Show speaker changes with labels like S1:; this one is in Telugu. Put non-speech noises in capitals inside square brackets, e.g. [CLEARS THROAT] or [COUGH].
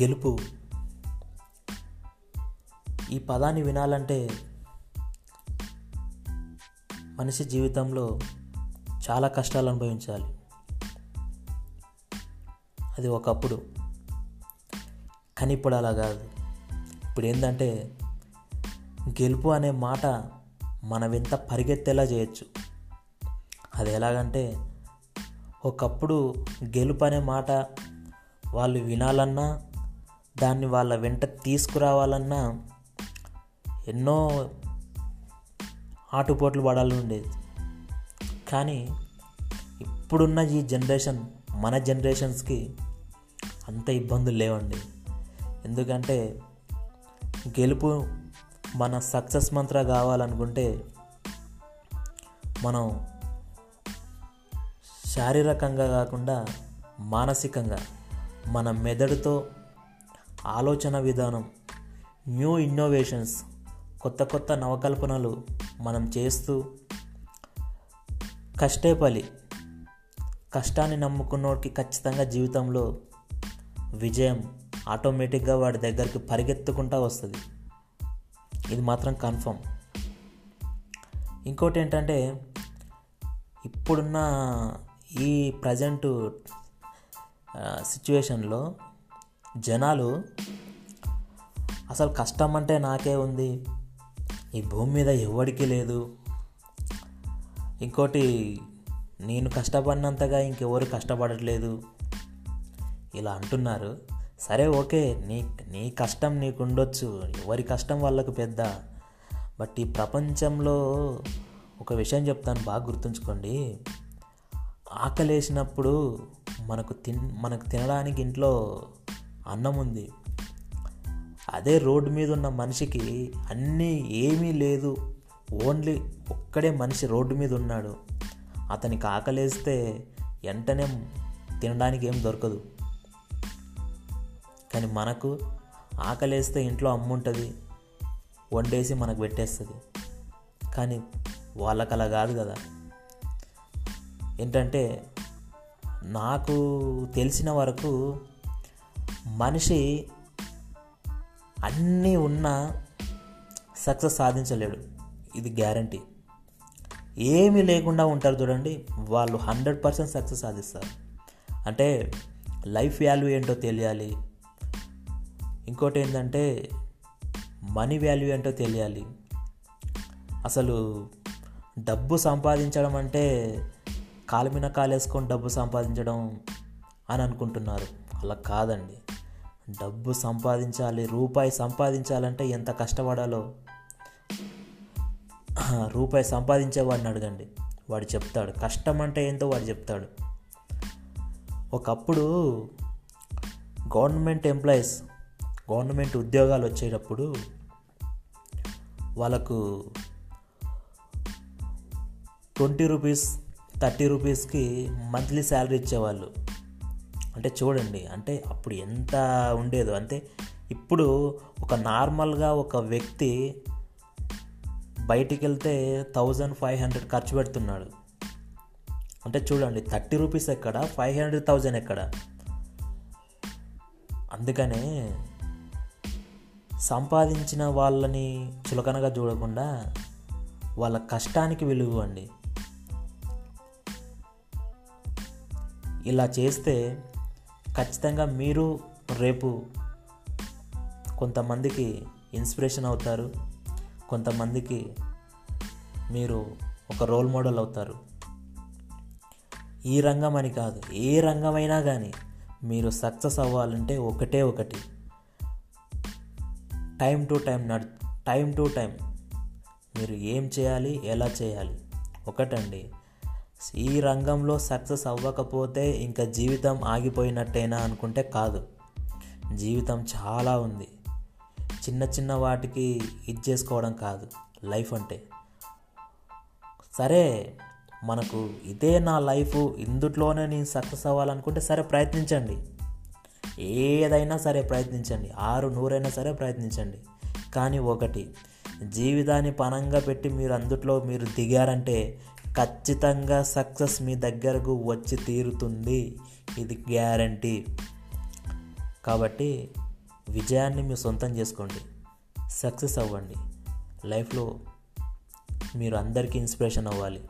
S1: గెలుపు. ఈ పదాన్ని వినాలంటే మనిషి జీవితంలో చాలా కష్టాలు అనుభవించాలి. అది ఒకప్పుడు. కానీ ఇప్పుడు అలా కాదు. ఇప్పుడు ఏంటంటే గెలుపు అనే మాట మన వింత పరిగెత్తేలా చేయొచ్చు. అది ఎలాగంటే ఒకప్పుడు గెలుపు అనే మాట వాళ్ళు వినాలన్నా దాన్ని వాళ్ళ వెంట తీసుకురావాలన్నా ఎన్నో ఆటుపోట్లు పడాలి ఉండేది. కానీ ఇప్పుడున్న ఈ జనరేషన్ మన జనరేషన్స్కి అంత ఇబ్బందులు లేవండి. ఎందుకంటే గెలుపు మన సక్సెస్ మంత్ర కావాలనుకుంటే మనం శారీరకంగా కాకుండా మానసికంగా మన మెదడుతో ఆలోచన విధానం న్యూ ఇన్నోవేషన్స్ కొత్త కొత్త నవకల్పనలు మనం చేస్తూ కష్టే పలి కష్టాన్ని నమ్ముకున్నోడికి ఖచ్చితంగా జీవితంలో విజయం ఆటోమేటిక్గా వాడి దగ్గరికి పరిగెత్తుకుంటా వస్తుంది. ఇది మాత్రం కన్ఫర్మ్. ఇంకోటి ఏంటంటే ఇప్పుడున్న ఈ ప్రజెంట్ సిచ్యువేషన్లో జనాలు అసలు కష్టం అంటే నాకే ఉంది. ఈ భూమి మీద ఎవడికి లేదు. ఇంకోటి నేను కష్టపడినంతగా ఇంకెవరు కష్టపడట్లేదు. ఇలా అంటున్నారు. సరే ఓకే నీ నీ కష్టం నీకు ఉండొచ్చు ఎవరి కష్టం వాళ్ళకు పెద్ద. బట్ ఈ ప్రపంచంలో ఒక విషయం చెప్తాను బాగా గుర్తుంచుకోండి. ఆకలేసినప్పుడు మనకు తిన్ మనకు తినడానికి ఇంట్లో అన్నం ఉంది. అదే రోడ్డు మీద ఉన్న మనిషికి అన్నీ ఏమీ లేదు. ఓన్లీ ఒక్కడే మనిషి రోడ్డు మీద ఉన్నాడు. అతనికి ఆకలేస్తే వెంటనే తినడానికి ఏం దొరకదు. కానీ మనకు ఆకలేస్తే ఇంట్లో అమ్ముంటుంది వండేసి మనకు పెట్టేస్తుంది. కానీ వాళ్ళకి అలా కాదు కదా. ఏంటంటే నాకు తెలిసిన వరకు మనిషి అన్నీ ఉన్నా సక్సెస్ సాధించలేడు. ఇది గ్యారంటీ. ఏమీ లేకుండా ఉంటారు చూడండి వాళ్ళు హండ్రెడ్ పర్సెంట్ సక్సెస్ సాధిస్తారు. అంటే లైఫ్ వాల్యూ ఏంటో తెలియాలి. ఇంకోటి ఏంటంటే మనీ వాల్యూ ఏంటో తెలియాలి. అసలు డబ్బు సంపాదించడం అంటే కాలు మీద కాలేసుకొని డబ్బు సంపాదించడం అని అనుకుంటున్నారు. అలా కాదండి. డబ్బు సంపాదించాలి రూపాయి సంపాదించాలంటే ఎంత కష్టపడాలో? [CLEARS THROAT] రూపాయి సంపాదించేవాడిని అడగండి. వాడు చెప్తాడు. కష్టం అంటే ఏంటో వాడు చెప్తాడు. ఒకప్పుడు గవర్నమెంట్ ఎంప్లాయీస్ గవర్నమెంట్ ఉద్యోగాలు వచ్చేటప్పుడు వాళ్ళకు ట్వంటీ రూపీస్ థర్టీ రూపీస్కి మంత్లీ శాలరీ ఇచ్చేవాళ్ళు. అంటే చూడండి అంటే అప్పుడు ఎంత ఉండేదో. అంటే ఇప్పుడు ఒక నార్మల్గా ఒక వ్యక్తి బయటికి వెళ్తే థౌజండ్ ఫైవ్ హండ్రెడ్ ఖర్చు పెడుతున్నాడు. అంటే చూడండి థర్టీ రూపీస్ ఎక్కడ ఫైవ్ హండ్రెడ్ థౌజండ్ ఎక్కడ? అందుకనే సంపాదించిన వాళ్ళని చులకనగా చూడకుండా వాళ్ళ కష్టానికి విలువండి ఇలా చేస్తే ఖచ్చితంగా మీరు రేపు కొంతమందికి ఇన్స్పిరేషన్ అవుతారు. కొంతమందికి మీరు ఒక రోల్ మోడల్ అవుతారు. ఈ రంగం అని కాదు ఏ రంగమైనా కానీ మీరు సక్సెస్ అవ్వాలంటే ఒకటే ఒకటి. టైం టు టైం నడు టైం టు టైం మీరు ఏం చేయాలి ఎలా చేయాలి? ఒకటండి ఈ రంగంలో సక్సెస్ అవ్వకపోతే ఇంకా జీవితం ఆగిపోయినట్టేనా అనుకుంటే కాదు. జీవితం చాలా ఉంది. చిన్న చిన్న వాటికి ఇది చేసుకోవడం కాదు. లైఫ్ అంటే. సరే మనకు ఇదే నా లైఫ్ ఇందుట్లోనే నేను సక్సెస్ అవ్వాలనుకుంటే సరే ప్రయత్నించండి. ఏదైనా సరే ప్రయత్నించండి. ఆరు నూరైనా సరే ప్రయత్నించండి. కానీ ఒకటి జీవితాన్ని పనంగా పెట్టి మీరు అందుట్లో మీరు దిగారంటే ఖచ్చితంగా సక్సెస్ మీ దగ్గరకు వచ్చి తీరుతుంది. ఇది గ్యారంటీ. కాబట్టి విజయాన్ని మీరు సొంతం చేసుకోండి. సక్సెస్ అవ్వండి. లైఫ్లో మీరు అందరికీ ఇన్స్పిరేషన్ అవ్వాలి.